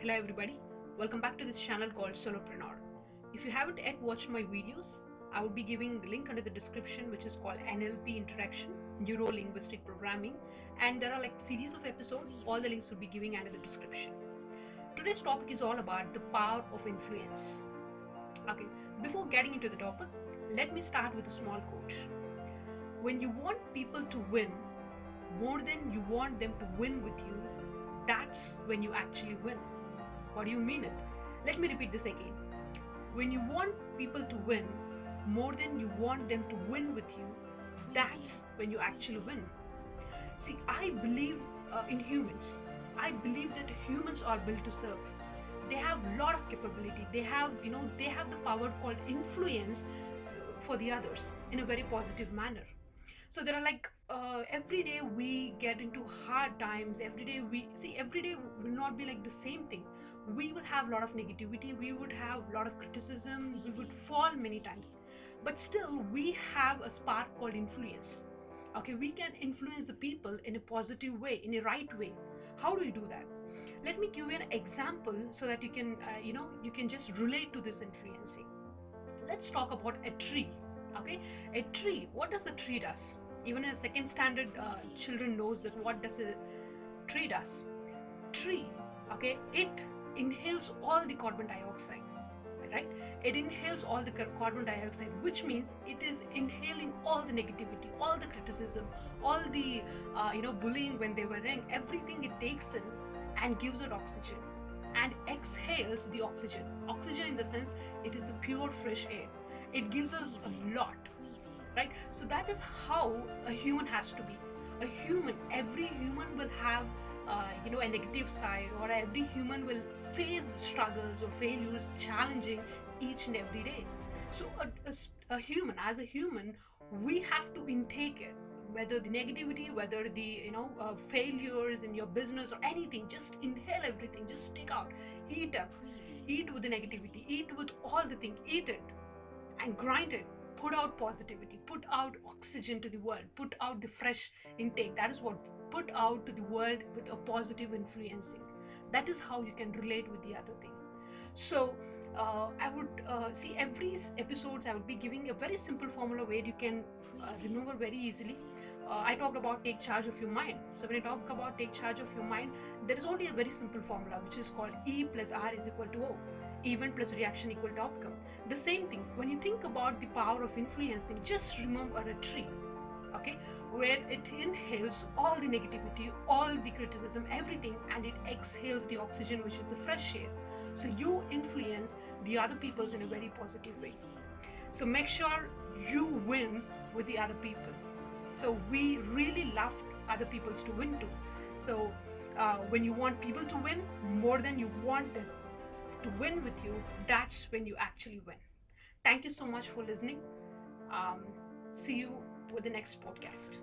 Hello everybody, welcome back to this channel called Solopreneur. If you haven't yet watched my videos, I will be giving the link under the description which is called NLP Interaction, Neuro Linguistic Programming and there are like series of episodes, all the links will be giving under the description. Today's topic is all about the power of influence. Okay, before getting into the topic, let me start with a small quote. When you want people to win more than you want them to win with you, that's when you actually win. What do you mean it? Let me repeat this again. When you want people to win more than you want them to win with you, that's when you actually win. See, I believe uh, in humans. I believe that humans are built to serve. They have a lot of capability. They have, you know, they have the power called influence for the others in a very positive manner. So there are like uh, every day we get into hard times. Every day we see every day will not be like the same thing. We will have a lot of negativity. We would have a lot of criticism. We would fall many times, but still we have a spark called influence. Okay, we can influence the people in a positive way, in a right way. How do you do that? Let me give you an example so that you can, uh, you know, you can just relate to this influencing. Let's talk about a tree. Okay, a tree. What does a tree does? Even a second standard uh, children knows that what does a tree does. Tree. Okay, it inhales all the carbon dioxide. Right? It inhales all the carbon dioxide, which means it is inhaling all the negativity, all the criticism, all the uh, you know bullying when they were young. Everything it takes in and gives it oxygen and exhales the oxygen. Oxygen in the sense it is a pure fresh air. It gives us a lot, right? So that is how a human has to be. A human, every human will have, uh, you know, a negative side, or every human will face struggles or failures, challenging each and every day. So a, a, a human, as a human, we have to intake it whether the negativity whether the you know uh, failures in your business or anything just inhale everything just take out eat up eat with the negativity eat with all the thing eat it and grind it put out positivity put out oxygen to the world put out the fresh intake that is what put out to the world with a positive influencing that is how you can relate with the other thing so uh, I would uh, see every episodes I would be giving a very simple formula where you can uh, remember very easily uh, I talked about take charge of your mind. So when I talk about take charge of your mind, there is only a very simple formula which is called E plus R is equal to O. Event plus reaction equal to outcome. The same thing. When you think about the power of influencing, just remember a tree, okay, where it inhales all the negativity, all the criticism, everything, and it exhales the oxygen, which is the fresh air. So you influence the other peoples in a very positive way. So make sure you win with the other people. So we really love other people's to win too. So uh, when you want people to win more than you want them to win with you that's when you actually win. Thank you so much for listening. Um, see you with the next podcast.